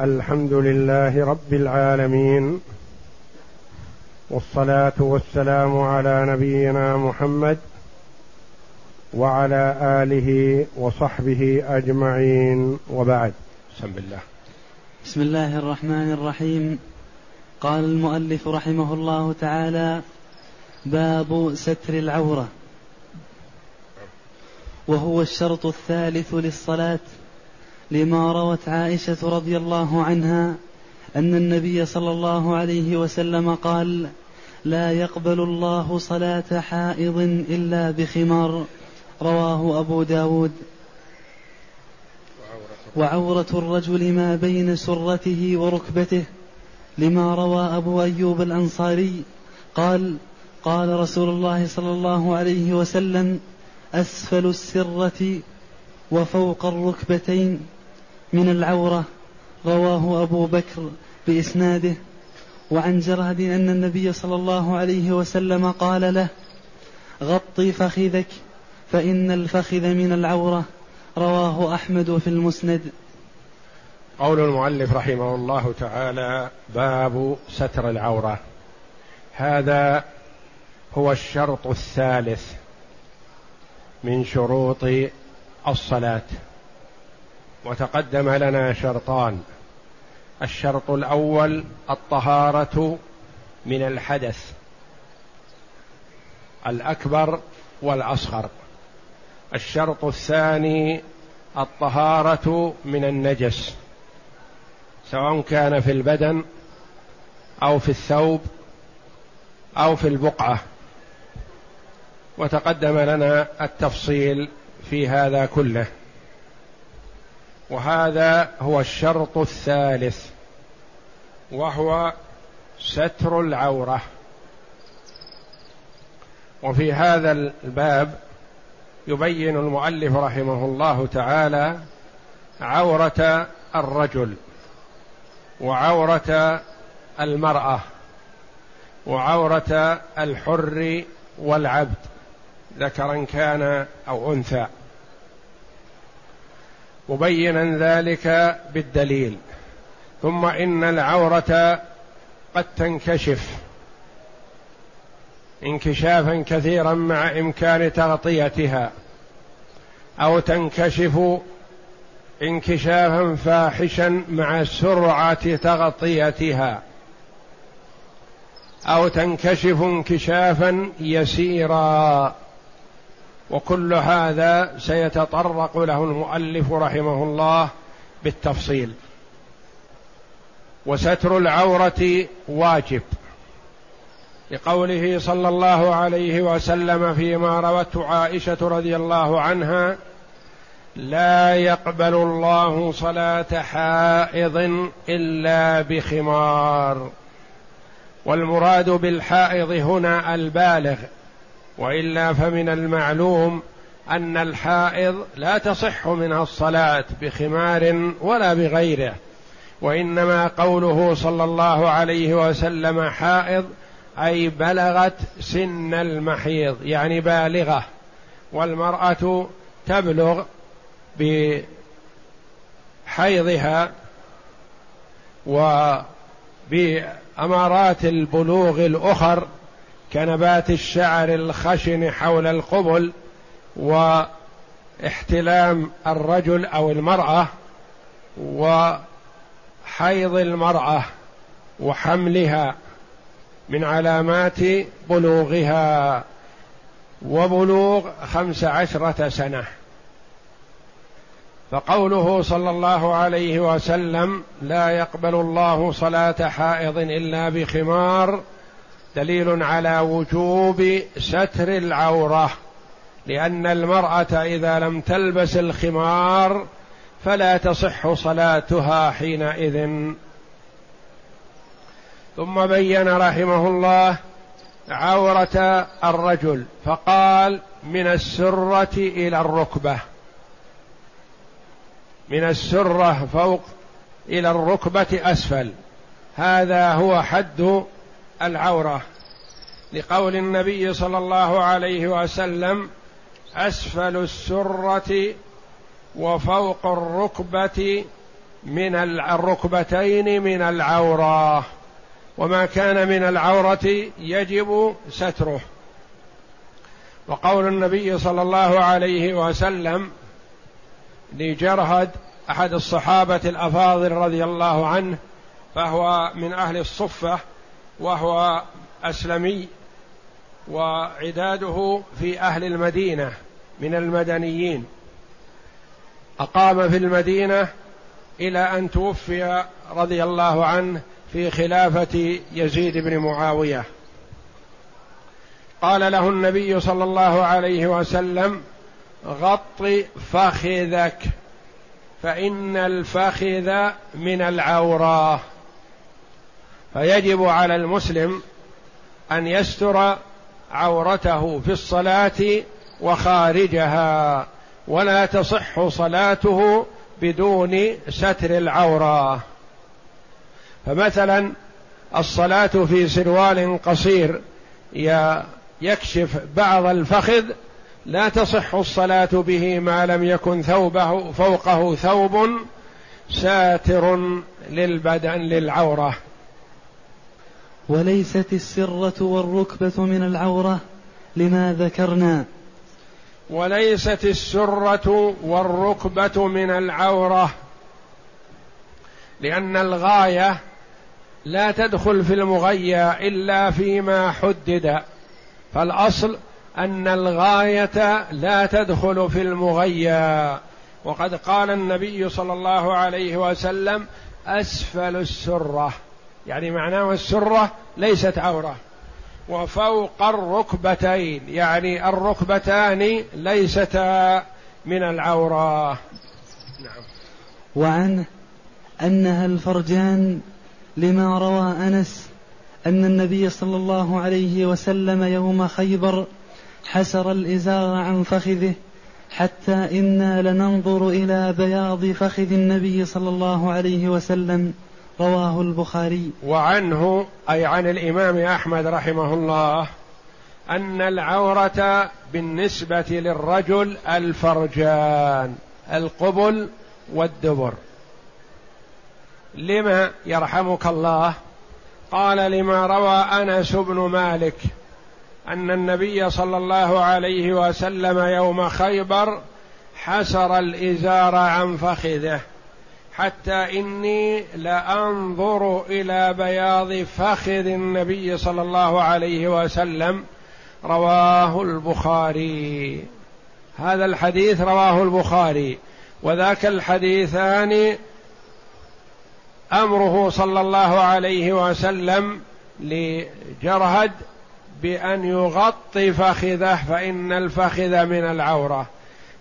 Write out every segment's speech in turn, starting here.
الحمد لله رب العالمين والصلاة والسلام على نبينا محمد وعلى آله وصحبه أجمعين. وبعد بسم الله. بسم الله الرحمن الرحيم. قال المؤلف رحمه الله تعالى باب ستر العورة. وهو الشرط الثالث للصلاة. لما روت عائشة رضي الله عنها أن النبي صلى الله عليه وسلم قال لا يقبل الله صلاة حائض إلا بخمار رواه أبو داود. وعورة الرجل ما بين سرته وركبته لما روى أبو أيوب الأنصاري قال قال رسول الله صلى الله عليه وسلم أسفل السرة وفوق الركبتين من العورة رواه أبو بكر بإسناده وعن جراد أن النبي صلى الله عليه وسلم قال له غطي فخذك فإن الفخذ من العورة رواه أحمد في المسند. قول المؤلف رحمه الله تعالى باب ستر العورة. هذا هو الشرط الثالث من شروط الصلاة. وتقدم لنا شرطان. الشرط الأول الطهارة من الحدث. الأكبر والأصغر. الشرط الثاني الطهارة من النجس. سواء كان في البدن أو في الثوب أو في البقعة. وتقدم لنا التفصيل في هذا كله. وهذا هو الشرط الثالث وهو ستر العورة. وفي هذا الباب يبين المؤلف رحمه الله تعالى عورة الرجل وعورة المرأة وعورة الحر والعبد ذكرا كان أو أنثى. مبينا ذلك بالدليل. ثم إن العورة قد تنكشف. انكشافا كثيرا مع إمكان تغطيتها. أو تنكشف انكشافا فاحشا مع سرعة تغطيتها. أو تنكشف انكشافا يسيرا. وكل هذا سيتطرق له المؤلف رحمه الله بالتفصيل. وستر العورة واجب لقوله صلى الله عليه وسلم فيما روته عائشة رضي الله عنها لا يقبل الله صلاة حائض إلا بخمار. والمراد بالحائض هنا البالغ وإلا فمن المعلوم أن الحائض لا تصح منها الصلاة بخمار ولا بغيره وإنما قوله صلى الله عليه وسلم حائض أي بلغت سن المحيض يعني بالغة والمرأة تبلغ بحيضها وبأمارات البلوغ الأخر كنبات الشعر الخشن حول القبل واحتلام الرجل أو المرأة وحيض المرأة وحملها من علامات بلوغها وبلوغ خمس عشرة سنة. فقوله صلى الله عليه وسلم لا يقبل الله صلاة حائض إلا بخمار دليل على وجوب ستر العورة لأن المرأة إذا لم تلبس الخمار فلا تصح صلاتها حينئذ. ثم بين رحمه الله عورة الرجل فقال من السرة إلى الركبة من السرة فوق إلى الركبة أسفل. هذا هو حد العورة لقول النبي صلى الله عليه وسلم أسفل السرة وفوق الركبة من الركبتين من العورة. وما كان من العورة يجب ستره. وقول النبي صلى الله عليه وسلم لجرهد أحد الصحابة الأفاضل رضي الله عنه فهو من أهل الصفة وهو أسلمي وعداده في أهل المدينة من المدنيين. أقام في المدينة إلى أن توفي رضي الله عنه في خلافة يزيد بن معاوية. قال له النبي صلى الله عليه وسلم غط فخذك فإن الفخذ من العوراه فيجب على المسلم أن يستر عورته في الصلاة وخارجها ولا تصح صلاته بدون ستر العورة. فمثلا الصلاة في سروال قصير يكشف بعض الفخذ لا تصح الصلاة به ما لم يكن ثوبه فوقه ثوب ساتر للبدن للعورة. وليست السرة والركبة من العورة لما ذكرنا. وليست السرة والركبة من العورة لأن الغاية لا تدخل في المغيى إلا فيما حدد. فالأصل أن الغاية لا تدخل في المغيى وقد قال النبي صلى الله عليه وسلم أسفل السرة. يعني معناه السرة ليست عورة. وفوق الركبتين يعني الركبتان ليستا من العورة. نعم. وعنه أنها الفرجان لما روى أنس أن النبي صلى الله عليه وسلم يوم خيبر حسر الإزار عن فخذه حتى إنا لننظر إلى بياض فخذ النبي صلى الله عليه وسلم رواه البخاري. وعنه أي عن الإمام أحمد رحمه الله أن العورة بالنسبة للرجل الفرجان القبل والدبر. لما يرحمك الله؟ قال لما روى أنس بن مالك أن النبي صلى الله عليه وسلم يوم خيبر حسر الإزار عن فخذه. حتى إني لأنظر إلى بياض فخذ النبي صلى الله عليه وسلم رواه البخاري. هذا الحديث رواه البخاري. وذاك الحديثان أمره صلى الله عليه وسلم لجرهد بأن يغطي فخذه فإن الفخذ من العورة.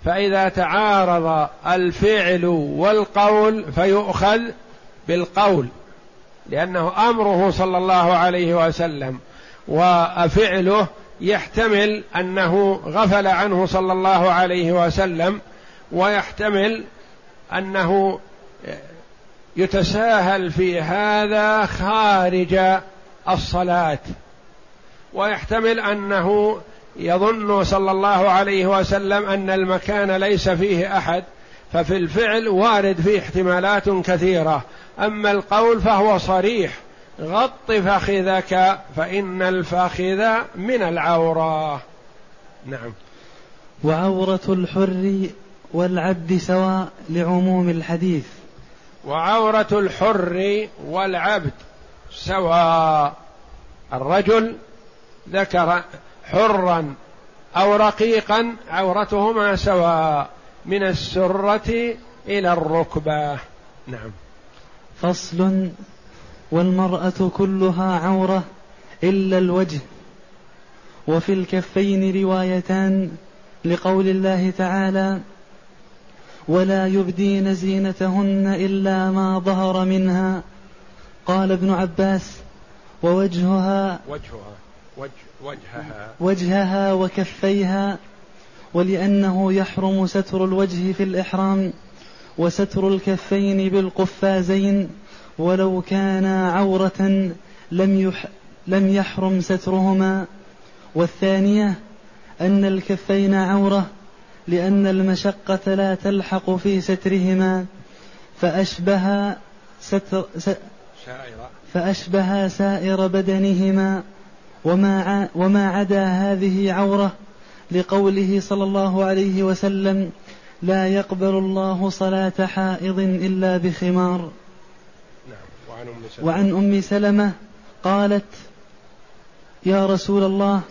فإذا تعارض الفعل والقول فيؤخذ بالقول لأنه أمره صلى الله عليه وسلم وفعله يحتمل أنه غفل عنه صلى الله عليه وسلم ويحتمل أنه يتساهل في هذا خارج الصلاة ويحتمل أنه يظن صلى الله عليه وسلم أن المكان ليس فيه أحد ففي الفعل وارد فيه احتمالات كثيرة. أما القول فهو صريح غط فخذك فإن الفخذ من العورة. نعم. وعورة الحر والعبد سواء لعموم الحديث. وعورة الحر والعبد سواء. الرجل ذكر حرا أو رقيقا عورتهما سواء من السرة إلى الركبة. نعم. فصل والمرأة كلها عورة إلا الوجه. وفي الكفين روايتان لقول الله تعالى ولا يبدين زينتهن إلا ما ظهر منها. قال ابن عباس ووجهها وجهها. وجه وجهها. وجهها وكفيها ولأنه يحرم ستر الوجه في الإحرام وستر الكفين بالقفازين ولو كانا عورة لم يح لم يحرم سترهما. والثانية أن الكفين عورة لأن المشقة لا تلحق في سترهما. فأشبه ستر فأشبه سائر بدنهما. وما وما عدا هذه عورة لقوله صلى الله عليه وسلم لا يقبل الله صلاة حائض إلا بخمار. نعم وعن أم سلمة. قالت يا رسول الله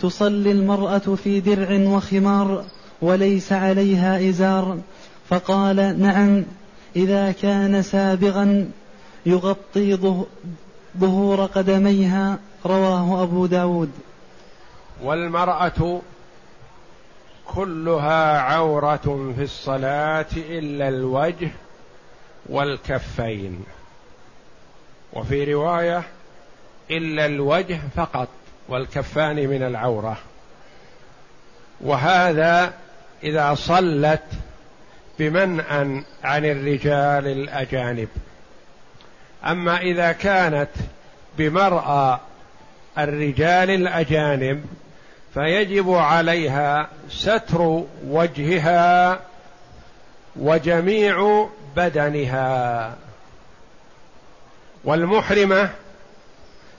تصلي المرأة في درع وخمار وليس عليها إزار. فقال نعم إذا كان سابغا يغطي ظهور قدميها رواه أبو داود. والمرأة كلها عورة في الصلاة إلا الوجه والكفين. وفي رواية إلا الوجه فقط والكفان من العورة. وهذا إذا صلت بمنأ عن الرجال الأجانب. أما إذا كانت بمرأى الرجال الأجانب فيجب عليها ستر وجهها وجميع بدنها. والمحرمة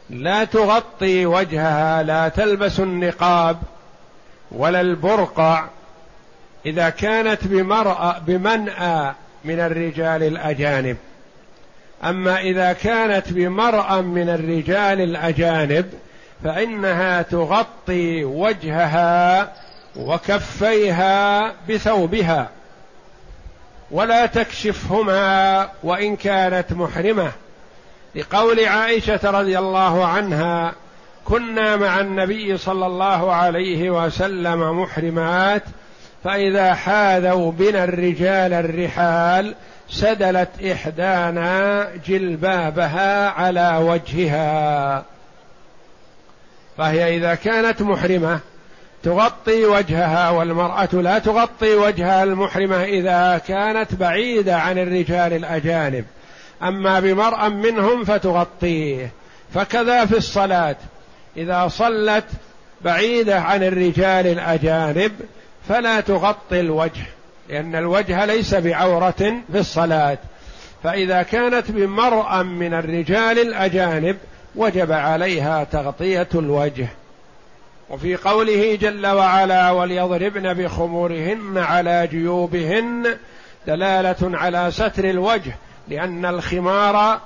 لا تغطي وجهها لا تلبس النقاب ولا البرقع إذا كانت بمرأة بمنأى من الرجال الأجانب. أما إذا كانت بمرأى من الرجال الأجانب فإنها تغطي وجهها وكفيها بثوبها ولا تكشفهما وإن كانت محرمة. لقول عائشة رضي الله عنها كنا مع النبي صلى الله عليه وسلم محرمات فإذا حاذوا بنا الرجال الرحال سدلت إحدانا جلبابها على وجهها. فهي إذا كانت محرمة تغطي وجهها والمرأة لا تغطي وجهها المحرمة إذا كانت بعيدة عن الرجال الأجانب. أما بمرأ منهم فتغطيه. فكذا في الصلاة. إذا صلت بعيدة عن الرجال الأجانب فلا تغطي الوجه لأن الوجه ليس بعورة في الصلاة. فإذا كانت بمرأ من الرجال الأجانب وجب عليها تغطية الوجه. وفي قوله جل وعلا وليضربن بخمورهن على جيوبهن دلالة على ستر الوجه لأن الخمار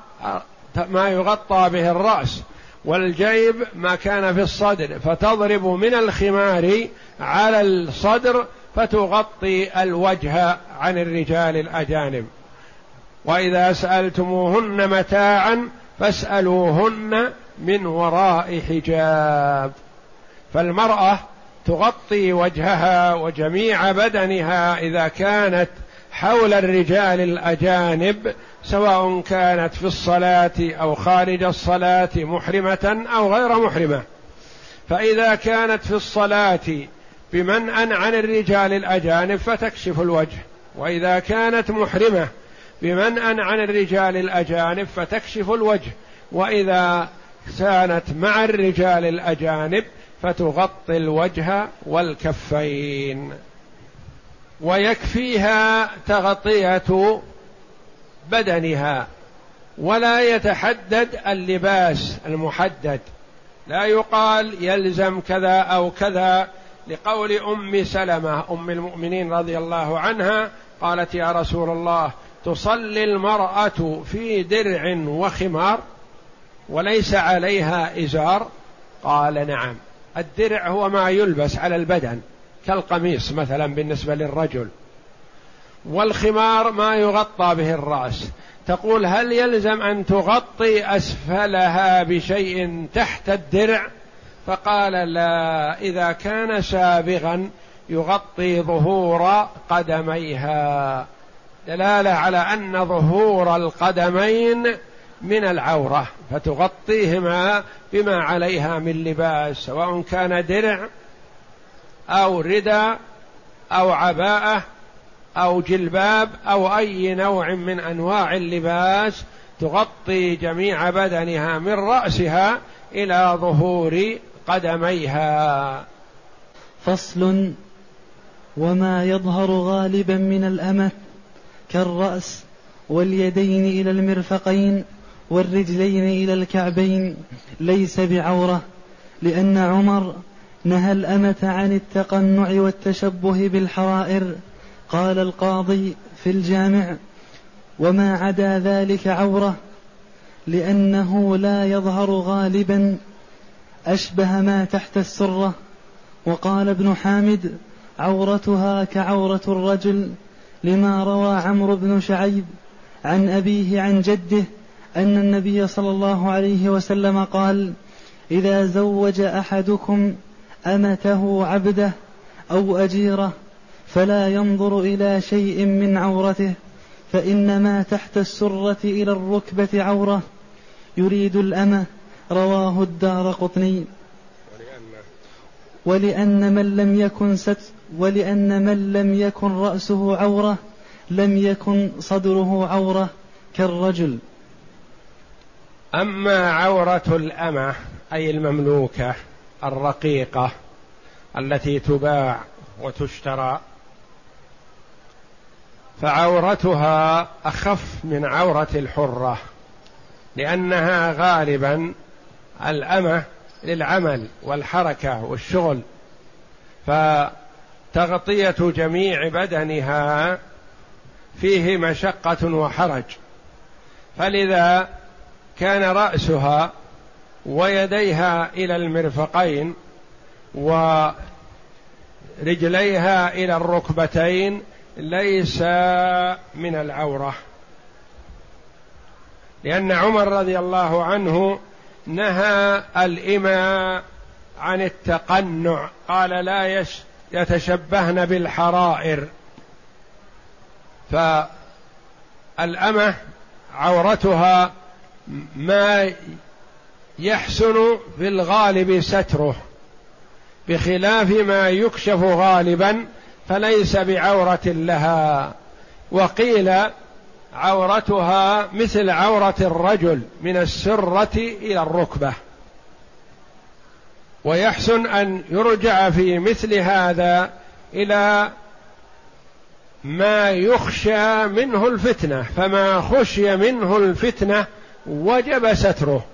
ما يغطى به الرأس والجيب ما كان في الصدر فتضرب من الخمار على الصدر فتغطي الوجه عن الرجال الأجانب. وإذا سألتموهن متاعا فاسألوهن من وراء حجاب. فالمرأة تغطي وجهها وجميع بدنها إذا كانت حول الرجال الأجانب سواء كانت في الصلاة أو خارج الصلاة محرمة أو غير محرمة. فإذا كانت في الصلاة بمنأ عن الرجال الأجانب فتكشف الوجه وإذا كانت محرمة بمنأ عن الرجال الأجانب فتكشف الوجه وإذا كانت مع الرجال الأجانب فتغطي الوجه والكفين. ويكفيها تغطية بدنها. ولا يتحدد اللباس المحدد. لا يقال يلزم كذا أو كذا. لقول أم سلمة أم المؤمنين رضي الله عنها قالت يا رسول الله تصلي المرأة في درع وخمار وليس عليها إزار؟ قال نعم. الدرع هو ما يلبس على البدن كالقميص مثلا بالنسبة للرجل. والخمار ما يغطى به الرأس. تقول هل يلزم أن تغطي أسفلها بشيء تحت الدرع؟ فقال لا إذا كان سابغا يغطي ظهور قدميها. دلالة على أن ظهور القدمين من العورة فتغطيهما بما عليها من لباس سواء كان درع أو ردى أو عباءة أو جلباب أو أي نوع من أنواع اللباس تغطي جميع بدنها من رأسها إلى ظهور قدميها. فصل وما يظهر غالبا من الأمة. كالرأس واليدين إلى المرفقين والرجلين إلى الكعبين. ليس بعورة لأن عمر نهى الأمة عن التقنع والتشبه بالحرائر. قال القاضي في الجامع وما عدا ذلك عورة لأنه لا يظهر غالبا أشبه ما تحت السرة. وقال ابن حامد عورتها كعورة الرجل لما روى عمرو بن شعيب عن أبيه عن جده أن النبي صلى الله عليه وسلم قال إذا زوج أحدكم أمته عبده أو أجيره فلا ينظر إلى شيء من عورته فإن ما تحت السرة إلى الركبة عورة يريد الأمة. رواه الدار قطني. ولأن من لم يكن ست ولأن من لم يكن رأسه عورة لم يكن صدره عورة كالرجل. أما عورة الأمة أي المملوكة الرقيقة التي تباع وتشترى فعورتها أخف من عورة الحرة لأنها غالبا الأمة للعمل والحركة والشغل. فتغطية جميع بدنها فيه مشقة وحرج. فلذا كان رأسها ويديها إلى المرفقين ورجليها إلى الركبتين ليس من العورة. لأن عمر رضي الله عنه نهى الإماء عن التقنع. قال لا يتشبهن بالحرائر. فالأمة عورتها ما يحسن في الغالب ستره. بخلاف ما يكشف غالبا فليس بعورة لها. وقيل عورتها مثل عورة الرجل من السرة إلى الركبة. ويحسن أن يرجع في مثل هذا إلى ما يخشى منه الفتنة. فما خشي منه الفتنة وجب ستره.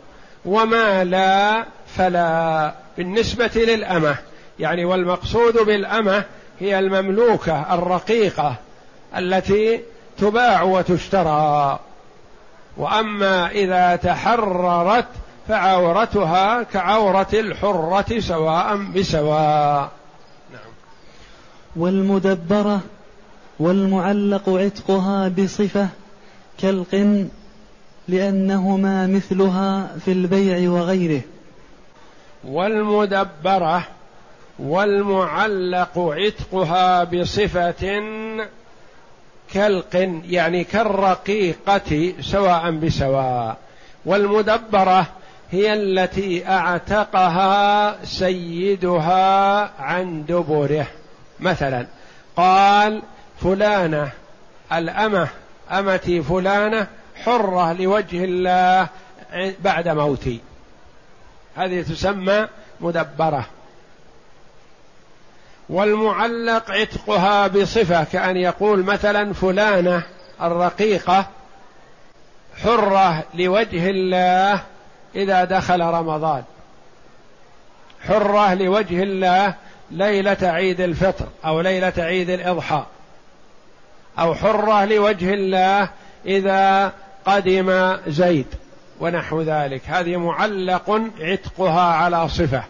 وما لا فلا بالنسبة للأمة. يعني والمقصود بالأمة هي المملوكة الرقيقة التي تباع وتشترى. وأما إذا تحررت فعورتها كعورة الحرة سواء بسواء. نعم. والمدبرة والمعلق عتقها بصفة كالقن لأنهما مثلها في البيع وغيره. والمدبرة والمعلق عتقها بصفة كالقن يعني كالرقيقة سواء بسواء. والمدبرة هي التي أعتقها سيدها عن دبره. مثلا قال فلانة الأمة أمتي فلانة حرة لوجه الله بعد موتي. هذه تسمى مدبرة. والمعلق عتقها بصفة كأن يقول مثلا فلانة الرقيقة حرة لوجه الله إذا دخل رمضان. حرة لوجه الله ليلة عيد الفطر أو ليلة عيد الإضحى. أو حرة لوجه الله إذا قدم زيد ونحو ذلك. هذه معلق عتقها على صفة.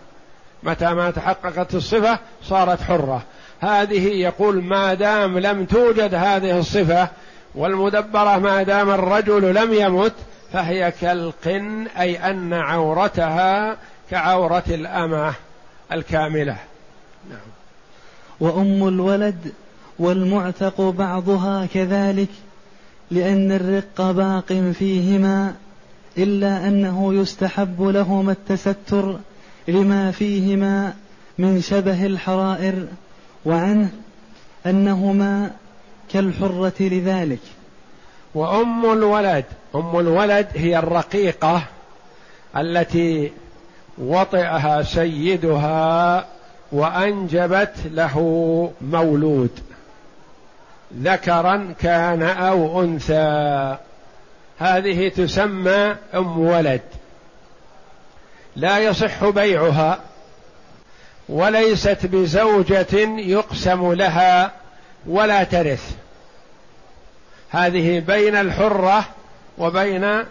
متى ما تحققت الصفة صارت حرة. هذه يقول ما دام لم توجد هذه الصفة والمدبرة ما دام الرجل لم يمت فهي كالقن أي أن عورتها كعورة الأمة الكاملة. نعم. وأم الولد والمعتق بعضها كذلك لأن الرق باق فيهما إلا أنه يستحب لهما التستر لما فيهما من شبه الحرائر وعنه أنهما كالحرة لذلك. وأم الولد أم الولد هي الرقيقة التي وطئها سيدها وأنجبت له مولود. ذكرا كان أو أنثى. هذه تسمى أم ولد. لا يصح بيعها وليست بزوجة يقسم لها ولا ترث. هذه بين الحرة وبين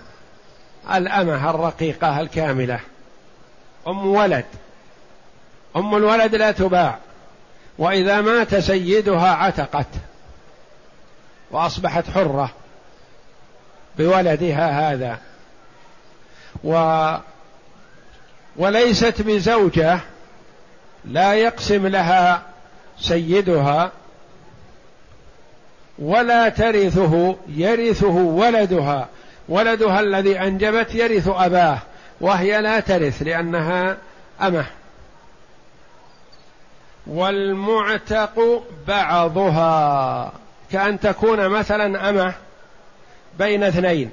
الأمة الرقيقة الكاملة. أم ولد. أم الولد لا تباع. وإذا مات سيدها عتقت. وأصبحت حرة بولدها هذا. و وليست بزوجة لا يقسم لها سيدها ولا ترثه يرثه ولدها. ولدها الذي أنجبت يرث أباه وهي لا ترث لأنها أمة. والمعتق بعضها كأن تكون مثلا أمة بين اثنين.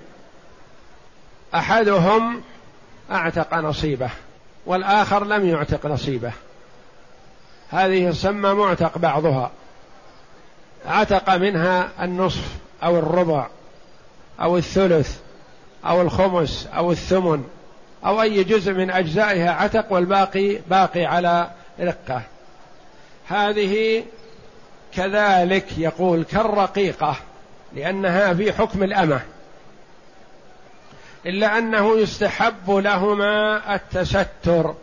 أحدهم أعتق نصيبه. والآخر لم يعتق نصيبه. هذه تسمى معتق بعضها. عتق منها النصف أو الربع أو الثلث أو الخمس أو الثمن أو أي جزء من أجزائها عتق والباقي باقي على رقة. هذه كذلك يقول كالرقيقة لأنها في حكم الأمة. إلا أنه يستحب لهما التستر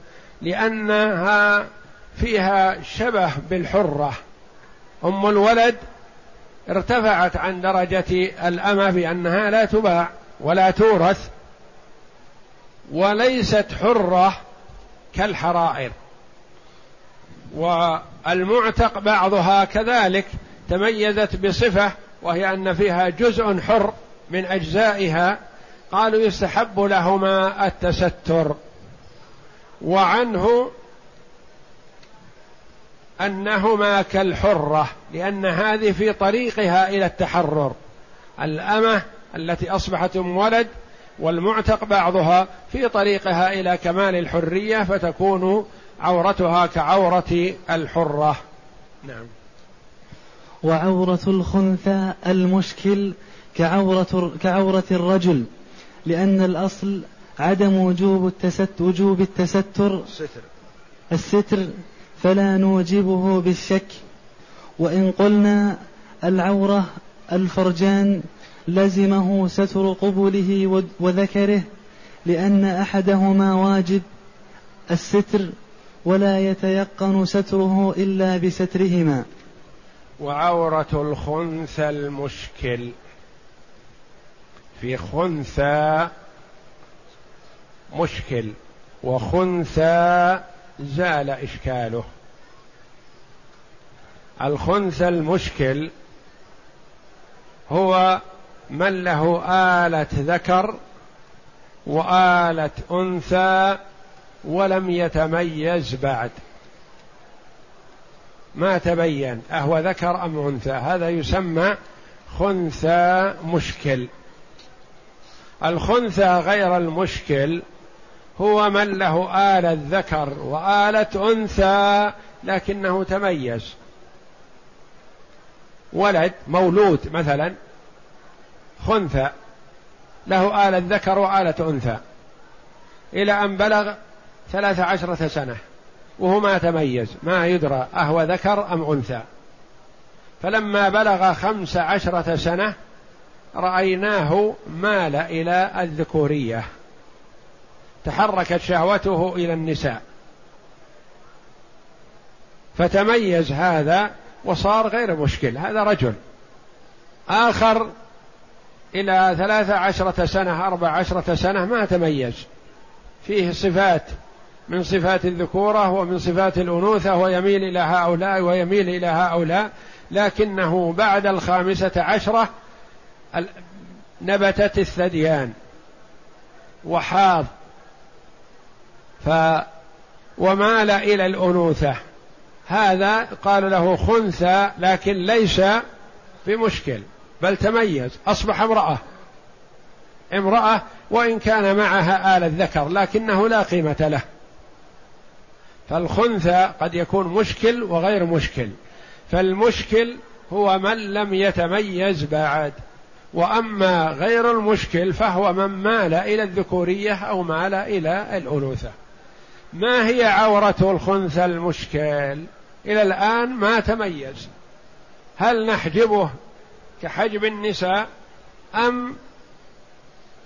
لأنها فيها شبه بالحرة. أم الولد ارتفعت عن درجة الأمة بأنها لا تباع ولا تورث وليست حرة كالحرائر. والمعتق بعضها كذلك تميزت بصفة وهي أن فيها جزء حر من أجزائها قالوا يستحب لهما التستر. وعنه أنهما كالحرة لأن هذه في طريقها إلى التحرر. الأمة التي أصبحت أم ولد والمعتق بعضها في طريقها إلى كمال الحرية فتكون عورتها كعورة الحرة. نعم. وعورة الخنثى المشكل كعورة كعورة الرجل. لأن الأصل عدم وجوب التست وجوب التستر الستر. الستر فلا نوجبه بالشك. وإن قلنا العورة الفرجان لزمه ستر قبله وذكره لأن أحدهما واجب الستر ولا يتيقن ستره إلا بسترهما. وعورة الخنثى المشكل. في خنثى مشكل وخنثى زال إشكاله. الخنثى المشكل هو من له آلة ذكر وآلة أنثى ولم يتميز بعد. ما تبين أهو ذكر أم أنثى؟ هذا يسمى خنثى مشكل. الخنثى غير المشكل هو من له آلة ذكر وآلة أنثى لكنه تميز. ولد مولود مثلا خنثى له آلة ذكر وآلة أنثى. إلى أن بلغ ثلاث عشرة سنة وهو ما تميز ما يدرى أهو ذكر أم أنثى. فلما بلغ خمس عشرة سنة رأيناه مال إلى الذكورية. تحركت شهوته إلى النساء. فتميز هذا وصار غير مشكل. هذا رجل آخر إلى ثلاث عشرة سنة أربع عشرة سنة ما تميز. فيه صفات من صفات الذكورة ومن صفات الأنوثة ويميل إلى هؤلاء ويميل إلى هؤلاء لكنه بعد الخامسة عشرة نبتت الثديان وحاض. ف ومال إلى الأنوثة. هذا قال له خنثى لكن ليس بمشكل بل تميز أصبح امرأة. امرأة وإن كان معها آل الذكر لكنه لا قيمة له. فالخنثى قد يكون مشكل وغير مشكل. فالمشكل هو من لم يتميز بعد. وأما غير المشكل فهو من مال إلى الذكورية أو مال إلى الأنوثة. ما هي عورة الخنثى المشكل؟ إلى الآن ما تميز. هل نحجبه كحجب النساء أم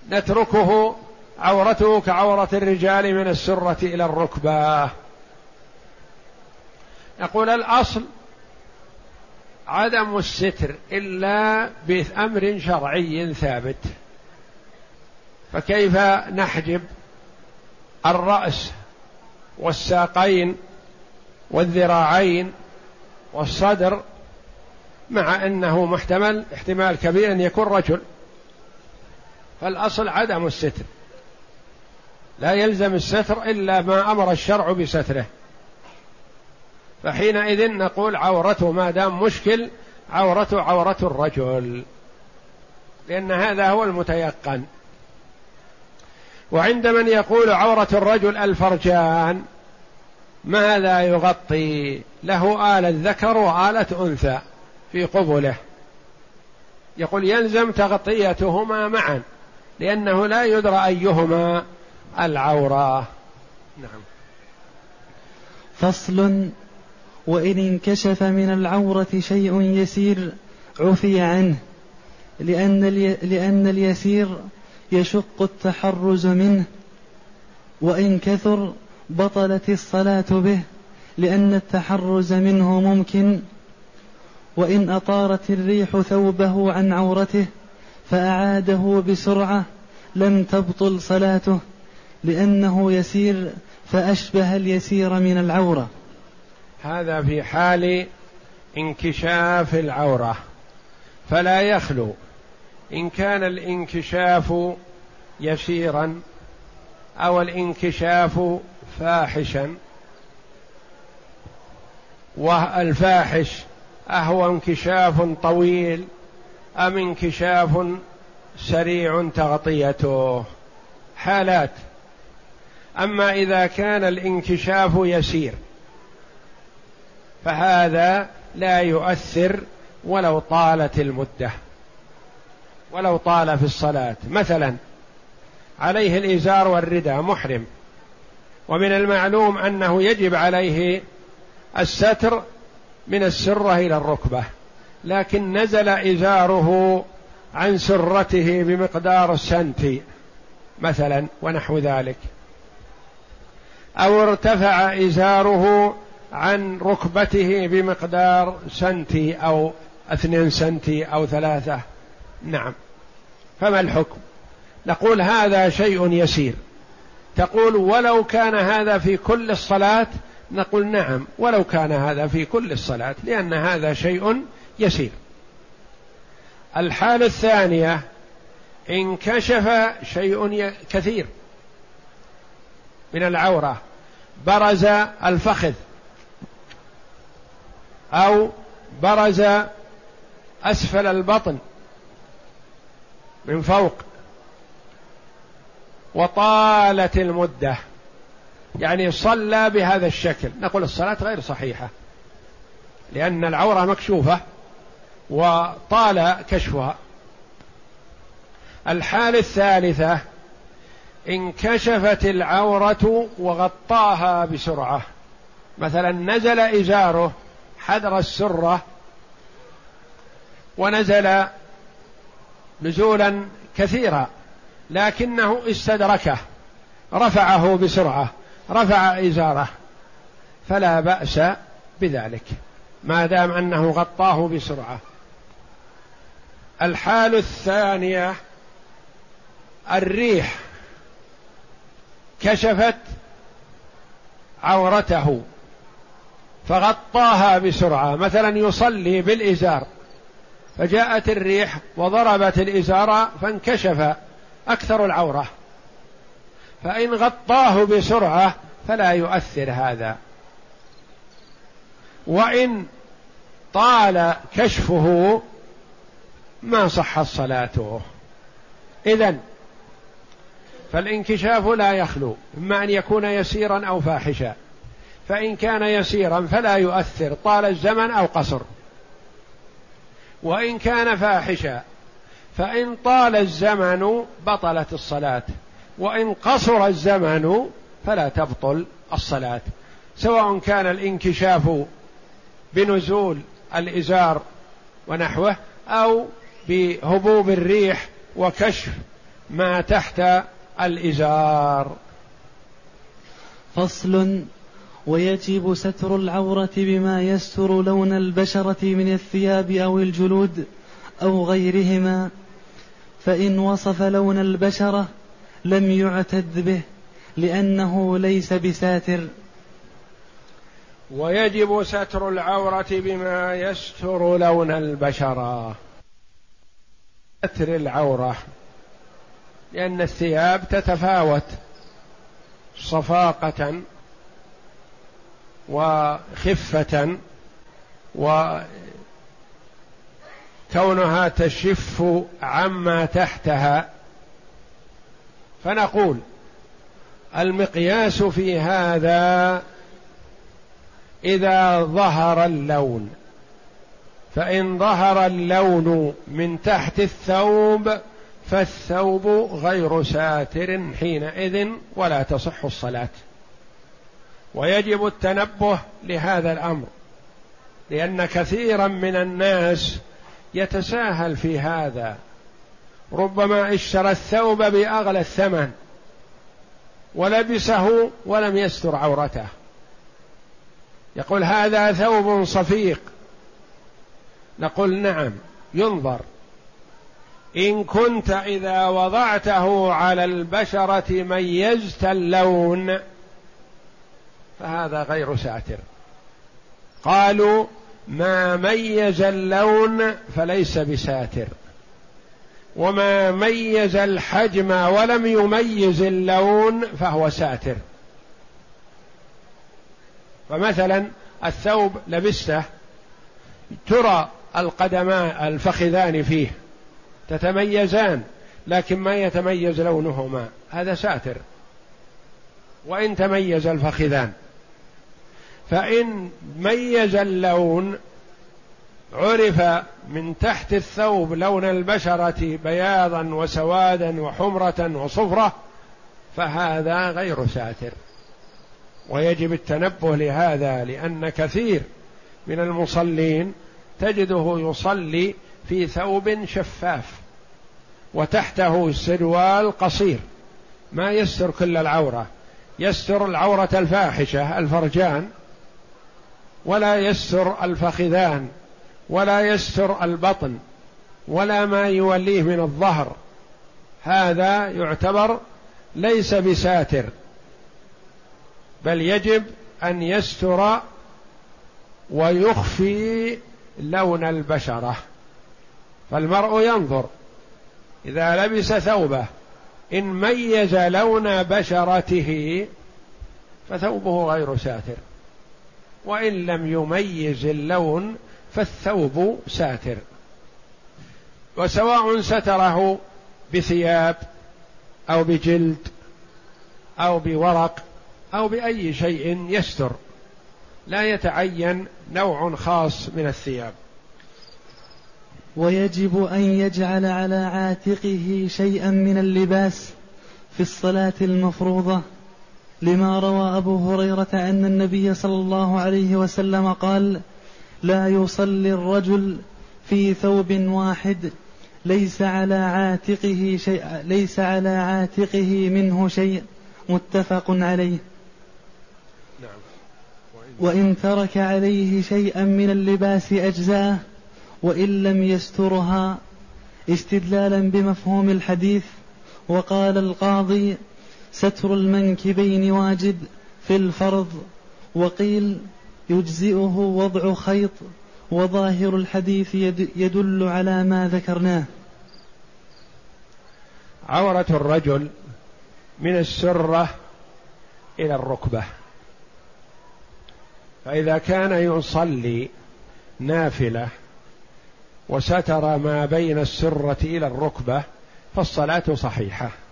نتركه عورته كعورة الرجال من السرة إلى الركبة؟ نقول الأصل عدم الستر إلا بأمر شرعي ثابت. فكيف نحجب الرأس والساقين والذراعين والصدر مع أنه محتمل احتمال كبير أن يكون رجل؟ فالأصل عدم الستر. لا يلزم الستر إلا ما أمر الشرع بستره. فحينئذ نقول عورته ما دام مشكل عورته عورة الرجل. لأن هذا هو المتيقن. وعند من يقول عورة الرجل الفرجان ماذا يغطي؟ له آلة ذكر وآلة أنثى في قبله. يقول يلزم تغطيتهما معا لأنه لا يدرى أيهما العورة. نعم. فصل وإن انكشف من العورة شيء يسير عفي عنه لأن, لأن اليسير يشق التحرز منه. وإن كثر بطلت الصلاة به لأن التحرز منه ممكن. وإن أطارت الريح ثوبه عن عورته فأعاده بسرعة لم تبطل صلاته لأنه يسير فأشبه اليسير من العورة. هذا في حال انكشاف العورة فلا يخلو. إن كان الانكشاف يسيرا أو الانكشاف فاحشا والفاحش أهو انكشاف طويل أم انكشاف سريع تغطيته؟ حالات. أما إذا كان الانكشاف يسير فهذا لا يؤثر ولو طالت المدة. ولو طال في الصلاة. مثلا عليه الإزار والرداء محرم. ومن المعلوم أنه يجب عليه الستر من السرة إلى الركبة. لكن نزل إزاره عن سرته بمقدار سنتي مثلا ونحو ذلك. أو ارتفع إزاره عن ركبته بمقدار سنتي أو اثنين سنتي أو ثلاثة. نعم. فما الحكم؟ نقول هذا شيء يسير. تقول ولو كان هذا في كل الصلاة؟ نقول نعم ولو كان هذا في كل الصلاة لأن هذا شيء يسير. الحالة الثانية انكشف شيء كثير من العورة. برز الفخذ. أو برز أسفل البطن من فوق وطالت المدة. يعني صلى بهذا الشكل. نقول الصلاة غير صحيحة لأن العورة مكشوفة وطال كشفها. الحالة الثالثة انكشفت العورة وغطاها بسرعة. مثلا نزل إزاره حذر السرة ونزل نزولا كثيرا لكنه استدركه رفعه بسرعة رفع إزاره فلا بأس بذلك. ما دام أنه غطاه بسرعة. الحال الثانية الريح كشفت عورته. فغطاها بسرعة. مثلا يصلي بالإزار فجاءت الريح وضربت الإزار فانكشف أكثر العورة. فإن غطاه بسرعة فلا يؤثر هذا. وإن طال كشفه ما صحت صلاته. اذا فالانكشاف لا يخلو إما أن يكون يسيرا أو فاحشا. فإن كان يسيرا فلا يؤثر طال الزمن أو قصر. وإن كان فاحشا فإن طال الزمن بطلت الصلاة. وإن قصر الزمن فلا تبطل الصلاة. سواء كان الانكشاف بنزول الإزار ونحوه أو بهبوب الريح وكشف ما تحت الإزار. فصل ويجب ستر العورة بما يستر لون البشرة من الثياب أو الجلود أو غيرهما فإن وصف لون البشرة لم يعتد به لأنه ليس بساتر. ويجب ستر العورة بما يستر لون البشرة. ستر العورة لأن الثياب تتفاوت صفاقة وخفة وكونها تشف عما تحتها. فنقول المقياس في هذا إذا ظهر اللون. فإن ظهر اللون من تحت الثوب فالثوب غير ساتر حينئذ ولا تصح الصلاة. ويجب التنبه لهذا الأمر لأن كثيرا من الناس يتساهل في هذا. ربما اشترى الثوب بأغلى الثمن ولبسه ولم يستر عورته. يقول هذا ثوب صفيق. نقول نعم ينظر. إن كنت إذا وضعته على البشرة ميزت اللون فهذا غير ساتر. قالوا ما ميز اللون فليس بساتر. وما ميز الحجم ولم يميز اللون فهو ساتر. فمثلا الثوب لبسته ترى القدمان الفخذان فيه تتميزان لكن ما يتميز لونهما؟ هذا ساتر. وإن تميز الفخذان. فإن ميز اللون عرف من تحت الثوب لون البشرة بياضا وسوادا وحمرة وصفرة فهذا غير ساتر. ويجب التنبه لهذا لأن كثير من المصلين تجده يصلي في ثوب شفاف وتحته سروال قصير. ما يستر كل العورة يستر العورة الفاحشة الفرجان ولا يستر الفخذان ولا يستر البطن ولا ما يوليه من الظهر. هذا يعتبر ليس بساتر بل يجب أن يستر ويخفي لون البشرة. فالمرء ينظر إذا لبس ثوبه إن ميز لون بشرته فثوبه غير ساتر. وإن لم يميز اللون فالثوب ساتر. وسواء ستره بثياب أو بجلد أو بورق أو بأي شيء يستر. لا يتعين نوع خاص من الثياب. ويجب أن يجعل على عاتقه شيئا من اللباس في الصلاة المفروضة. لما روى أبو هريرة أن النبي صلى الله عليه وسلم قال لا يصلي الرجل في ثوب واحد ليس على عاتقه شيء ليس على عاتقه منه شيء متفق عليه. نعم. وإن ترك عليه شيئا من اللباس أجزاه وإن لم يسترها استدلالا بمفهوم الحديث وقال القاضي ستر المنكبين واجب في الفرض وقيل يجزئه وضع خيط وظاهر الحديث يدل على ما ذكرناه. عورة الرجل من السرة إلى الركبة. فإذا كان يصلي نافلة وستر ما بين السرة إلى الركبة فالصلاة صحيحة.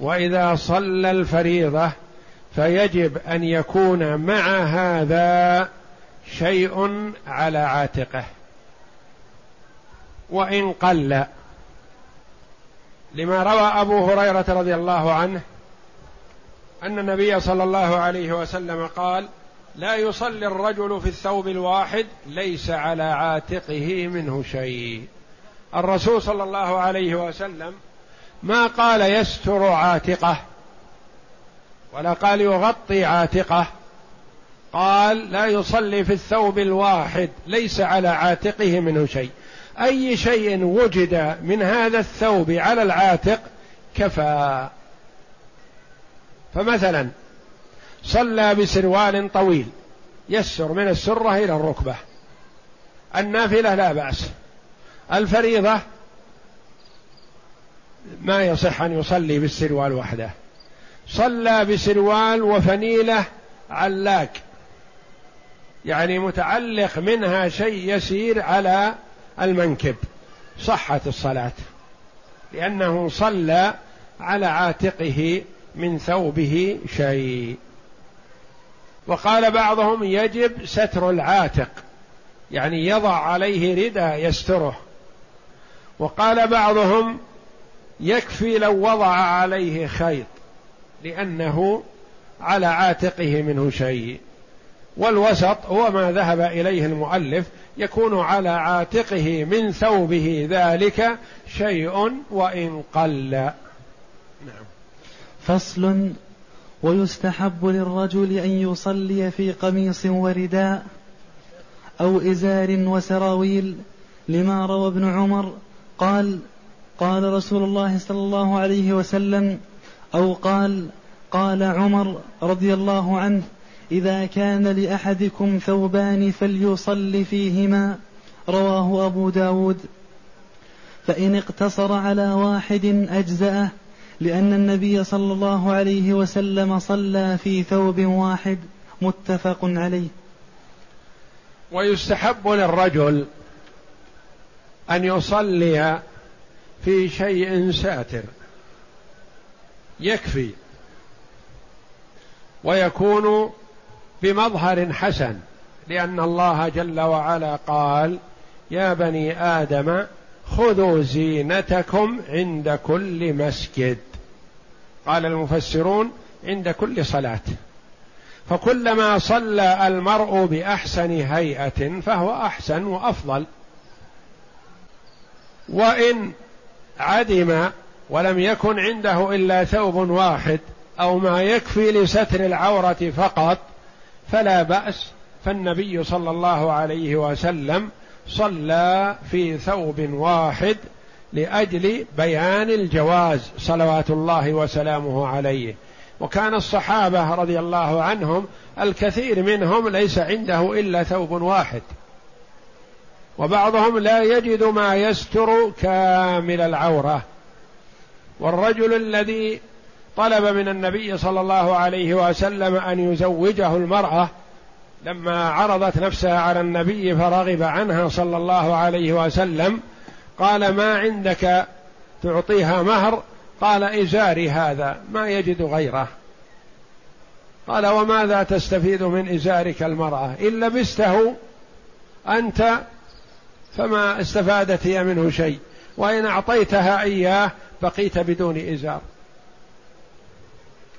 وإذا صلى الفريضة فيجب أن يكون مع هذا شيء على عاتقه. وإن قل لما روى أبو هريرة رضي الله عنه أن النبي صلى الله عليه وسلم قال لا يصلي الرجل في الثوب الواحد ليس على عاتقه منه شيء. الرسول صلى الله عليه وسلم ما قال يستر عاتقه ولا قال يغطي عاتقه. قال لا يصلي في الثوب الواحد ليس على عاتقه منه شيء. أي شيء وجد من هذا الثوب على العاتق كفى. فمثلا صلى بسروال طويل يسر من السرة إلى الركبة. النافلة لا بأس. الفريضة ما يصح أن يصلي بالسروال وحده. صلى بسروال وفنيلة علاك. يعني متعلق منها شيء يسير على المنكب. صحت الصلاة. لأنه صلى على عاتقه من ثوبه شيء. وقال بعضهم يجب ستر العاتق. يعني يضع عليه رداء يستره. وقال بعضهم يكفي لو وضع عليه خيط لأنه على عاتقه منه شيء. والوسط هو ما ذهب إليه المؤلف يكون على عاتقه من ثوبه ذلك شيء وإن قل. نعم. فصل ويستحب للرجل أن يصلي في قميص ورداء أو إزار وسراويل لما روى ابن عمر قال قال رسول الله صلى الله عليه وسلم أو قال قال عمر رضي الله عنه إذا كان لأحدكم ثوبان فليصل فيهما رواه أبو داود. فإن اقتصر على واحد أجزأه لأن النبي صلى الله عليه وسلم صلى في ثوب واحد متفق عليه. ويستحب للرجل أن يصلي في شيء ساتر. يكفي. ويكون بمظهر حسن. لأن الله جل وعلا قال يا بني آدم خذوا زينتكم عند كل مسجد. قال المفسرون عند كل صلاة. فكلما صلى المرء بأحسن هيئة فهو أحسن وأفضل. وإن عدم ولم يكن عنده إلا ثوب واحد أو ما يكفي لستر العورة فقط فلا بأس. فالنبي صلى الله عليه وسلم صلى في ثوب واحد لأجل بيان الجواز صلوات الله وسلامه عليه. وكان الصحابة رضي الله عنهم الكثير منهم ليس عنده إلا ثوب واحد. وبعضهم لا يجد ما يستر كامل العورة. والرجل الذي طلب من النبي صلى الله عليه وسلم أن يزوجه المرأة لما عرضت نفسها على النبي فرغب عنها صلى الله عليه وسلم قال ما عندك تعطيها مهر؟ قال إزاري هذا ما يجد غيره. قال وماذا تستفيد من إزارك المرأة؟ إن لبسته أنت فما استفادت هي منه شيء. وإن أعطيتها إياه بقيت بدون إزار.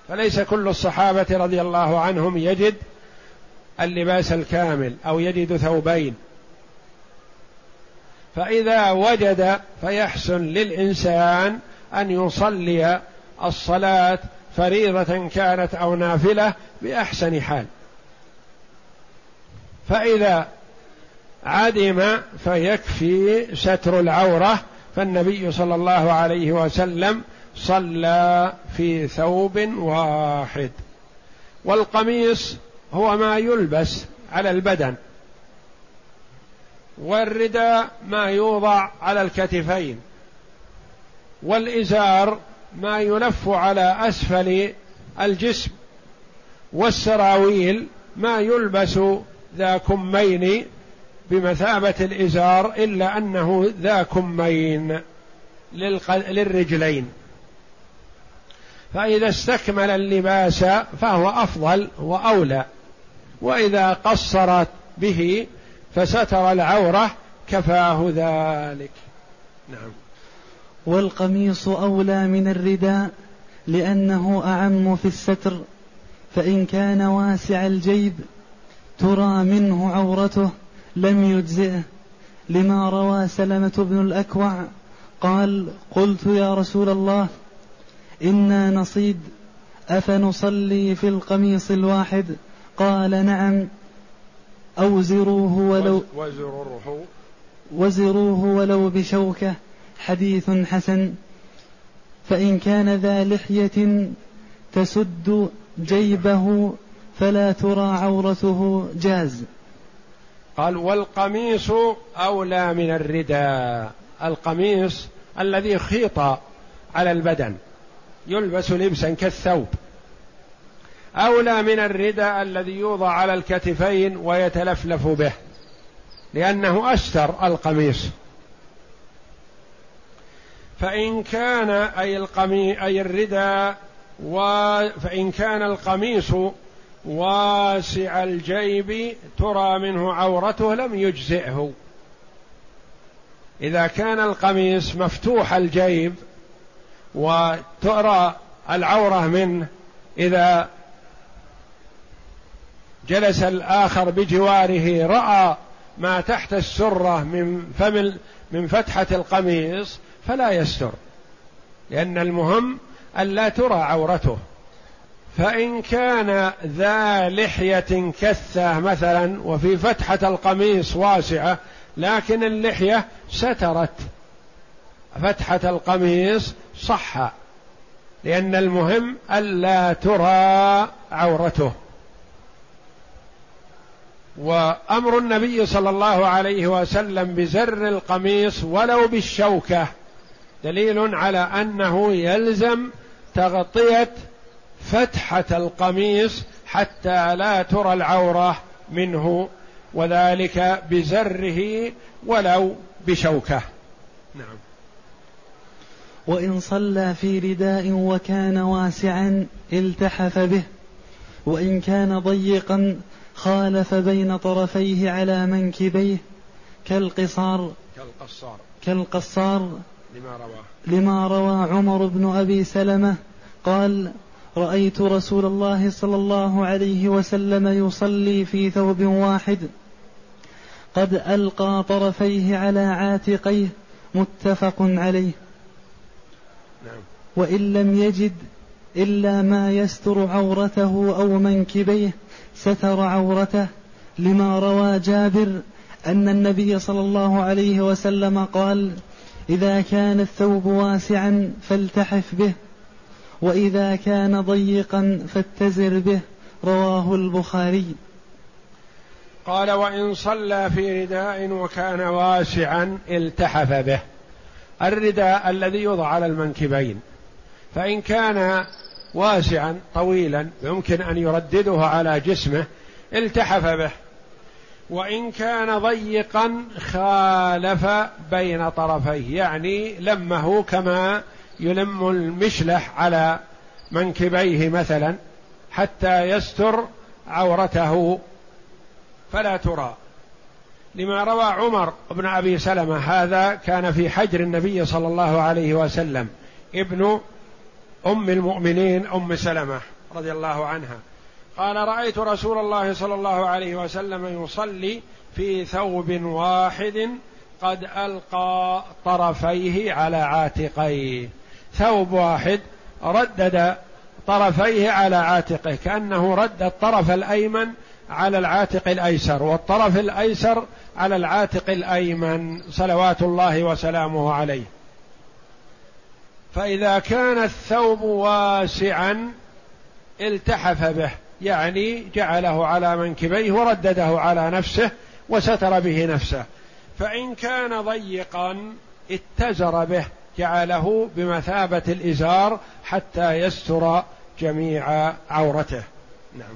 فليس كل الصحابة رضي الله عنهم يجد اللباس الكامل أو يجد ثوبين. فإذا وجد فيحسن للإنسان أن يصلي الصلاة فريضة كانت أو نافلة بأحسن حال. فإذا عدم فيكفي ستر العورة فالنبي صلى الله عليه وسلم صلى في ثوب واحد. والقميص هو ما يلبس على البدن والرداء ما يوضع على الكتفين والإزار ما يلف على أسفل الجسم والسراويل ما يلبس ذا كمين بمثابة الإزار إلا أنه ذا كمين للرجلين. فإذا استكمل اللباس فهو أفضل وأولى. وإذا قصرت به فستر العورة كفاه ذلك. نعم. والقميص أولى من الرداء لأنه أعم في الستر فإن كان واسع الجيب ترى منه عورته. لم يجزئه. لما روى سلمة بن الأكوع قال قلت يا رسول الله إنا نصيد أفنصلي في القميص الواحد؟ قال نعم. أوزروه ولو وزروه. وزروه ولو بشوكة. حديث حسن. فإن كان ذا لحية تسد جيبه فلا ترى عورته جاز. قال والقميص أولى من الرداء. القميص الذي خيط على البدن يلبس لبسا كالثوب. أولى من الرداء الذي يوضع على الكتفين ويتلفلف به لأنه أستر القميص. فإن كان أي القمي أي الرداء و فإن كان القميص واسع الجيب ترى منه عورته لم يجزئه. إذا كان القميص مفتوح الجيب وترى العورة منه إذا جلس الآخر بجواره رأى ما تحت السرة من فم من فتحة القميص فلا يستر لأن المهم ألا ترى عورته. فإن كان ذا لحية كثة مثلا وفي فتحة القميص واسعة لكن اللحية سترت. فتحة القميص صح لأن المهم ألا ترى عورته. وأمر النبي صلى الله عليه وسلم بزر القميص ولو بالشوكة دليل على أنه يلزم تغطية فتحة القميص حتى لا ترى العورة منه وذلك بزره ولو بشوكة. نعم. وإن صلى في رداء وكان واسعا التحف به وإن كان ضيقا خالف بين طرفيه على منكبيه كالقصار كالقصار. كالقصار لما رواه. لما روى عمر بن أبي سلمة قال رأيت رسول الله صلى الله عليه وسلم يصلي في ثوب واحد. قد ألقى طرفيه على عاتقيه متفق عليه. نعم. وإن لم يجد إلا ما يستر عورته أو منكبيه ستر عورته. لما روى جابر أن النبي صلى الله عليه وسلم قال إذا كان الثوب واسعا فالتحف به. وإذا كان ضيقا فاتزر به رواه البخاري. قال وإن صلى في رداء وكان واسعا التحف به. الرداء الذي يوضع على المنكبين. فإن كان واسعا طويلا يمكن أن يردده على جسمه التحف به. وإن كان ضيقا خالف بين طرفيه يعني لمه كما يلم المشلح على منكبيه مثلا حتى يستر عورته فلا ترى. لما روى عمر بن أبي سلمة هذا كان في حجر النبي صلى الله عليه وسلم ابن أم المؤمنين أم سلمة رضي الله عنها. قال رأيت رسول الله صلى الله عليه وسلم يصلي في ثوب واحد قد ألقى طرفيه على عاتقيه. ثوب واحد ردد طرفيه على عاتقه كأنه رد الطرف الأيمن على العاتق الأيسر والطرف الأيسر على العاتق الأيمن صلوات الله وسلامه عليه. فإذا كان الثوب واسعا التحف به يعني جعله على منكبيه وردده على نفسه وستر به نفسه. فإن كان ضيقا اتزر به جعله بمثابة الإزار حتى يستر جميع عورته. نعم.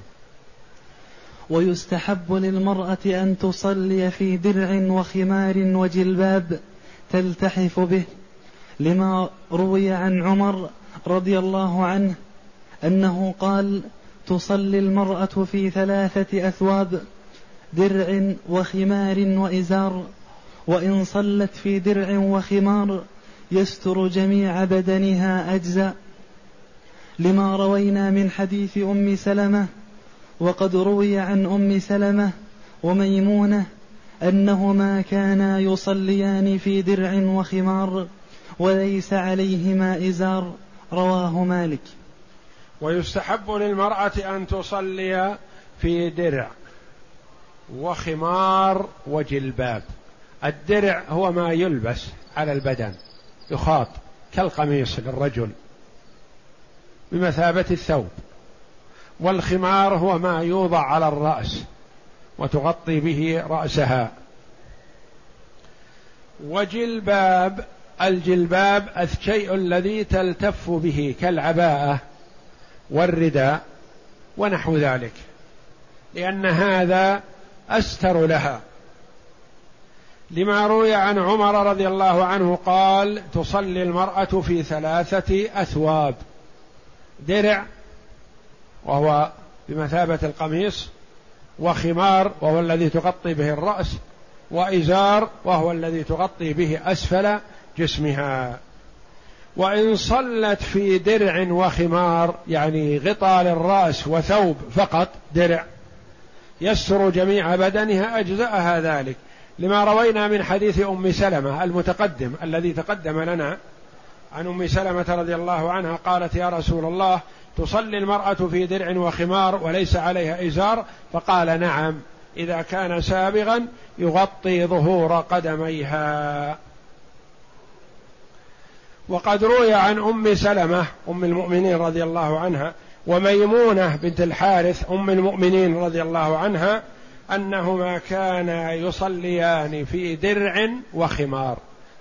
ويستحب للمرأة أن تصلي في درع وخمار وجلباب تلتحف به لما روي عن عمر رضي الله عنه أنه قال تصلي المرأة في ثلاثة أثواب درع وخمار وإزار وإن صلت في درع وخمار يستر جميع بدنها أجزاء لما روينا من حديث أم سلمة وقد روي عن أم سلمة وميمونة أنهما كانا يصليان في درع وخمار وليس عليهما إزار رواه مالك. ويستحب للمرأة أن تصلي في درع وخمار وجلباب. الدرع هو ما يلبس على البدن. يخاط كالقميص للرجل بمثابة الثوب والخمار هو ما يوضع على الرأس وتغطي به رأسها. وجلباب الجلباب الشيء الذي تلتف به كالعباءة والرداء ونحو ذلك لأن هذا أستر لها. لما روي عن عمر رضي الله عنه قال تصلي المرأة في ثلاثة أثواب. درع وهو بمثابة القميص وخمار وهو الذي تغطي به الرأس وإزار وهو الذي تغطي به أسفل جسمها. وإن صلت في درع وخمار يعني غطاء للرأس وثوب فقط درع يستر جميع بدنها أجزأها ذلك. لما روينا من حديث أم سلمة المتقدم الذي تقدم لنا عن أم سلمة رضي الله عنها قالت يا رسول الله تصلي المرأة في درع وخمار وليس عليها إزار؟ فقال نعم إذا كان سابغا يغطي ظهور قدميها. وقد روي عن أم سلمة أم المؤمنين رضي الله عنها وميمونة بنت الحارث أم المؤمنين رضي الله عنها أنهما كانا يصليان في درع وخمار.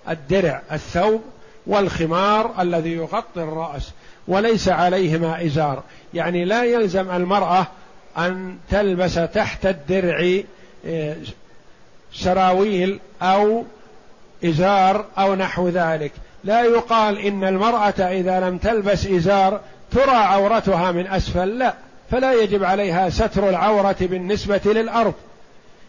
الدرع الثوب والخمار الذي يغطي الرأس وليس عليهما إزار. يعني لا يلزم المرأة أن تلبس تحت الدرع آه، سراويل أو إزار أو نحو ذلك. لا يقال إن المرأة إذا لم تلبس إزار ترى عورتها من أسفل لا. فلا يجب عليها ستر العورة بالنسبة للأرض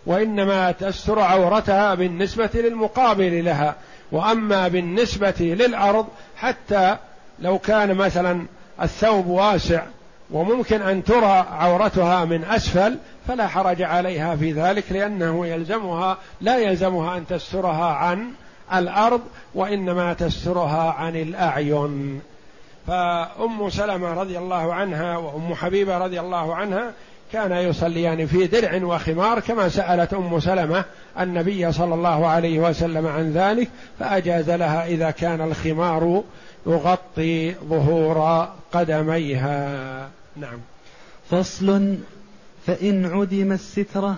وإنما تستر عورتها بالنسبة للمقابل لها وأما بالنسبة للأرض حتى لو كان مثلا الثوب واسع وممكن أن ترى عورتها من أسفل فلا حرج عليها في ذلك لأنه يلزمها لا يلزمها أن تسترها عن الأرض وإنما تسترها عن الأعين. فأم سلمة رضي الله عنها وأم حبيبة رضي الله عنها كان يصليان في درع وخمار كما سألت أم سلمة النبي صلى الله عليه وسلم عن ذلك فأجاز لها إذا كان الخمار يغطي ظهور قدميها. نعم. فصل فإن عدم السترة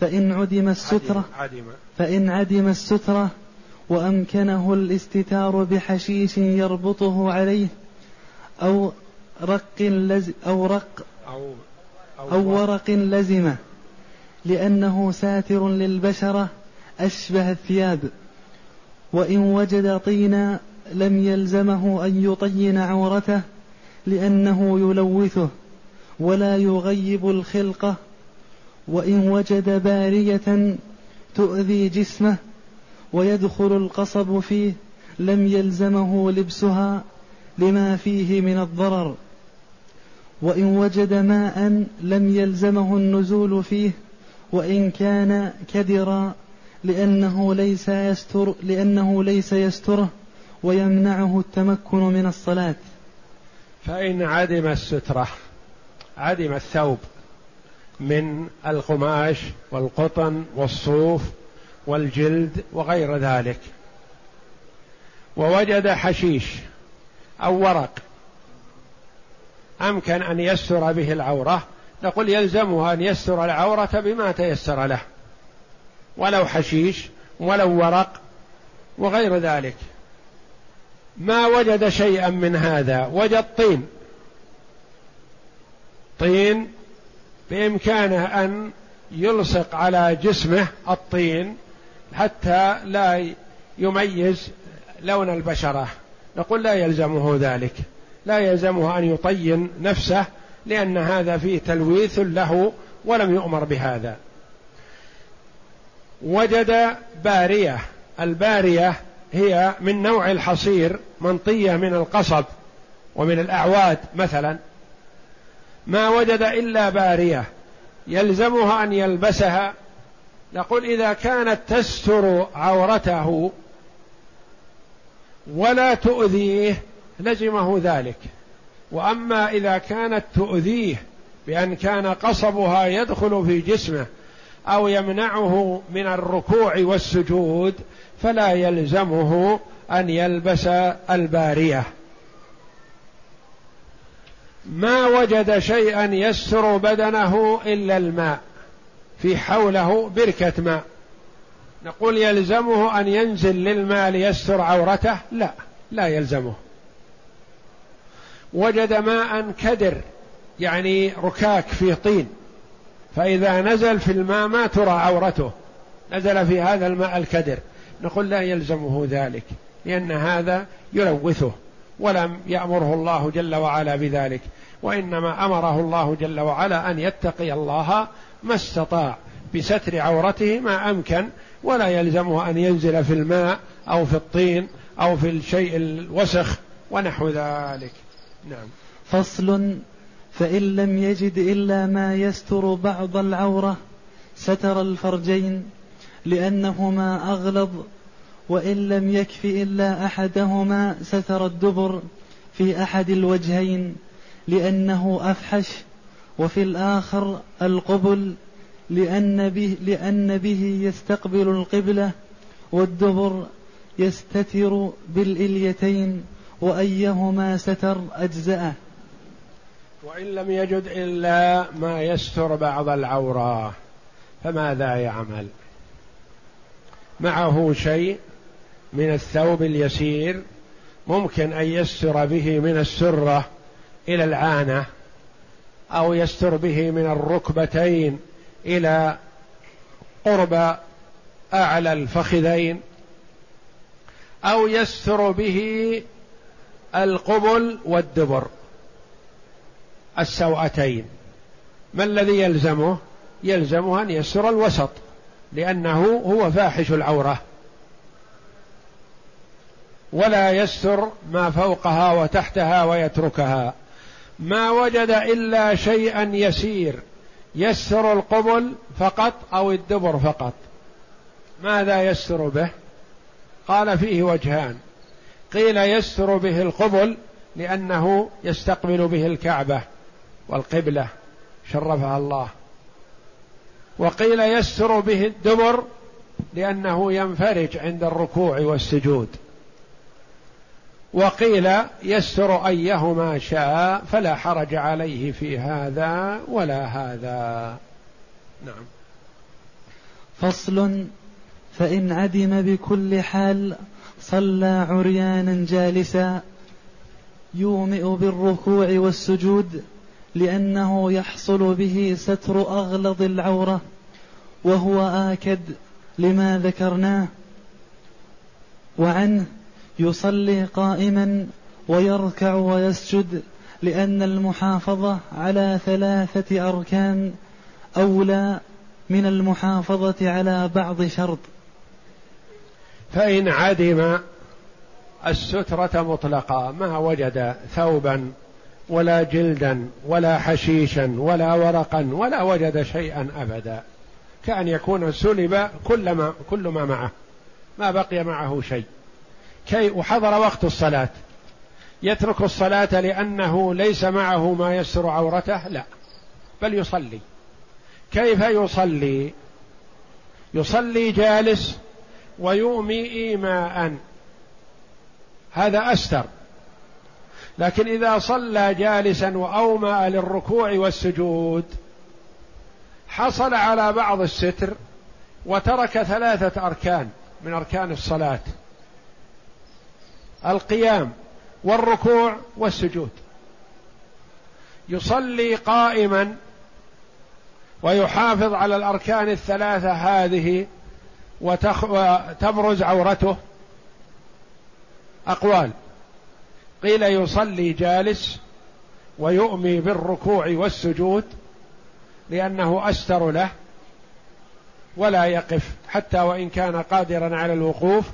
فإن عدم السترة عدم. فإن عدم السترة وأمكنه الاستتار بحشيش يربطه عليه أو رق لز أو رق أو, أو, أو ورق لزمة لأنه ساتر للبشرة أشبه الثياب. وإن وجد طينا لم يلزمه أن يطين عورته لأنه يلوثه ولا يغيب الخلقة وإن وجد بارية تؤذي جسمه ويدخل القصب فيه لم يلزمه لبسها لما فيه من الضرر وإن وجد ماء لم يلزمه النزول فيه وإن كان كدرا لأنه ليس يستر لأنه ليس يستره ويمنعه التمكن من الصلاة. فإن عدم السترة عدم الثوب من القماش والقطن والصوف والجلد وغير ذلك. ووجد حشيش أو ورق. أمكن أن يستر به العورة. نقول يلزمها أن يستر العورة بما تيسر له. ولو حشيش ولو ورق وغير ذلك. ما وجد شيئا من هذا. وجد طين. طين بإمكانه أن يلصق على جسمه الطين حتى لا يميز لون البشرة. نقول لا يلزمه ذلك. لا يلزمه أن يطين نفسه لأن هذا فيه تلويث له ولم يؤمر بهذا. وجد بارية. البارية هي من نوع الحصير منطية من القصب ومن الأعواد مثلا. ما وجد إلا بارية. يلزمها أن يلبسها. نقول إذا كانت تستر عورته ولا تؤذيه لزمه ذلك. وأما إذا كانت تؤذيه بأن كان قصبها يدخل في جسمه أو يمنعه من الركوع والسجود فلا يلزمه أن يلبس البارية. ما وجد شيئا يستر بدنه إلا الماء في حوله بركة ماء. نقول يلزمه أن ينزل للماء ليستر عورته؟ لا لا يلزمه. وجد ماء كدر يعني ركاك فيه طين فإذا نزل في الماء ما ترى عورته. نزل في هذا الماء الكدر. نقول لا يلزمه ذلك لأن هذا يلوثه ولم يأمره الله جل وعلا بذلك. وإنما أمره الله جل وعلا أن يتقي الله ما استطاع بستر عورته ما أمكن ولا يلزمه أن ينزل في الماء أو في الطين أو في الشيء الوسخ ونحو ذلك. نعم. فصل فإن لم يجد إلا ما يستر بعض العورة ستر الفرجين لأنهما أغلظ وإن لم يكف إلا أحدهما ستر الدبر في أحد الوجهين لأنه أفحش وفي الآخر القبل لأن به, لأن به يستقبل القبلة والدبر يستتر بالإليتين وأيهما ستر أجزأه. وإن لم يجد إلا ما يستر بعض العورة فماذا يعمل؟ معه شيء من الثوب اليسير ممكن أن يستر به من السرة إلى العانة أو يستر به من الركبتين إلى قرب أعلى الفخذين أو يستر به القبل والدبر السوأتين ما الذي يلزمه؟ يلزمه أن يستر الوسط لأنه هو فاحش العورة. ولا يستر ما فوقها وتحتها ويتركها. ما وجد إلا شيئا يسير. يستر القبل فقط أو الدبر فقط. ماذا يستر به؟ قال فيه وجهان. قيل يستر به القبل لأنه يستقبل به الكعبة والقبلة شرفها الله. وقيل يستر به الدبر لأنه ينفرج عند الركوع والسجود. وقيل يستر أيهما شاء فلا حرج عليه في هذا ولا هذا. نعم. فصل. فإن عدم بكل حال صلى عريانا جالسا يومئ بالركوع والسجود لأنه يحصل به ستر أغلظ العورة وهو آكد لما ذكرناه. وعنه يصلي قائما ويركع ويسجد لأن المحافظة على ثلاثة أركان أولى من المحافظة على بعض شرط. فإن عدم السترة مطلقة ما وجد ثوبا ولا جلدا ولا حشيشا ولا ورقا ولا وجد شيئا أبدا. كأن يكون سلب كل ما كل ما معه ما بقي معه شيء. كي وحضر وقت الصلاة. يترك الصلاة لأنه ليس معه ما يستر عورته؟ لا. بل يصلي. كيف يصلي؟ يصلي جالس ويؤمي إيماء. هذا أستر. لكن إذا صلى جالسا وأومأ للركوع والسجود حصل على بعض الستر وترك ثلاثة أركان من أركان الصلاة. القيام والركوع والسجود. يصلي قائما ويحافظ على الأركان الثلاثة هذه وتخ... وتبرز عورته. أقوال. قيل يصلي جالس ويؤمي بالركوع والسجود لأنه أستر له ولا يقف حتى وإن كان قادرا على الوقوف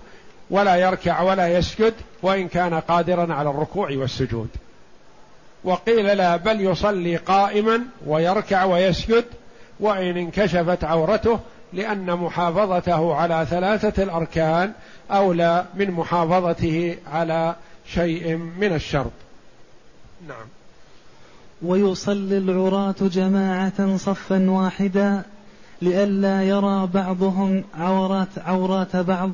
ولا يركع ولا يسجد وإن كان قادرا على الركوع والسجود. وقيل لا بل يصلي قائما ويركع ويسجد وإن انكشفت عورته لأن محافظته على ثلاثة الأركان أولى من محافظته على شيء من الشرط. نعم. ويصلي العراة جماعة صفا واحدا لئلا يرى بعضهم عورات عورات بعض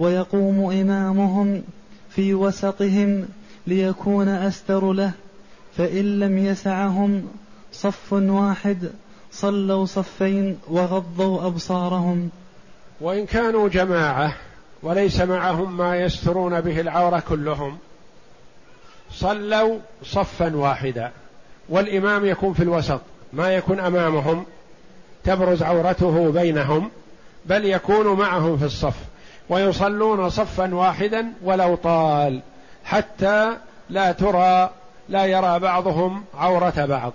ويقوم إمامهم في وسطهم ليكون أستر له فإن لم يسعهم صف واحد صلوا صفين وغضوا أبصارهم. وإن كانوا جماعة وليس معهم ما يسترون به العورة كلهم صلوا صفا واحدا. والإمام يكون في الوسط ما يكون أمامهم تبرز عورته بينهم بل يكون معهم في الصف. ويصلون صفا واحدا ولو طال حتى لا ترى لا يرى بعضهم عورة بعض.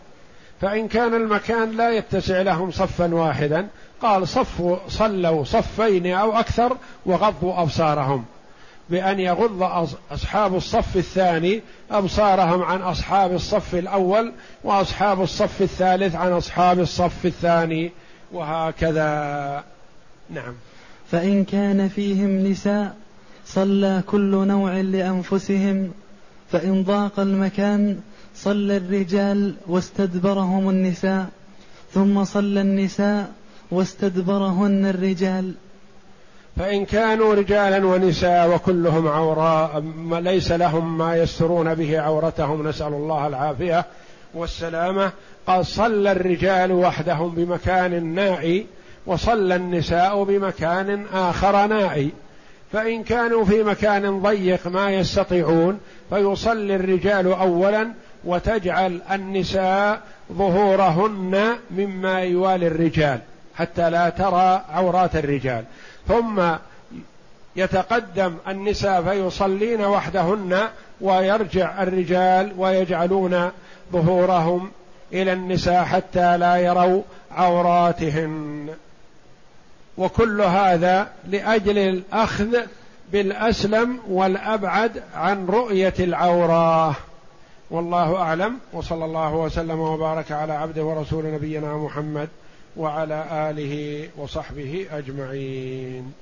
فإن كان المكان لا يتسع لهم صفا واحدا قال صفوا صلوا صفين أو أكثر وغضوا أبصارهم. بأن يغض أصحاب الصف الثاني أبصارهم عن أصحاب الصف الأول وأصحاب الصف الثالث عن أصحاب الصف الثاني وهكذا. نعم. فإن كان فيهم نساء صلى كل نوع لأنفسهم. فإن ضاق المكان صلى الرجال واستدبرهم النساء. ثم صلى النساء واستدبرهن الرجال. فإن كانوا رجالا ونساء وكلهم عوراء ليس لهم ما يسترون به عورتهم نسأل الله العافية والسلامة. قال صلى الرجال وحدهم بمكان نائي وصلى النساء بمكان آخر نائي. فإن كانوا في مكان ضيق ما يستطيعون فيصلي الرجال أولا وتجعل النساء ظهورهن مما يوالي الرجال حتى لا ترى عورات الرجال. ثم يتقدم النساء فيصلين وحدهن ويرجع الرجال ويجعلون ظهورهم إلى النساء حتى لا يروا عوراتهن. وكل هذا لأجل الأخذ بالأسلم والأبعد عن رؤية العوراه والله أعلم. وصلى الله وسلم وبارك على عبده ورسول نبينا محمد وعلى آله وصحبه أجمعين.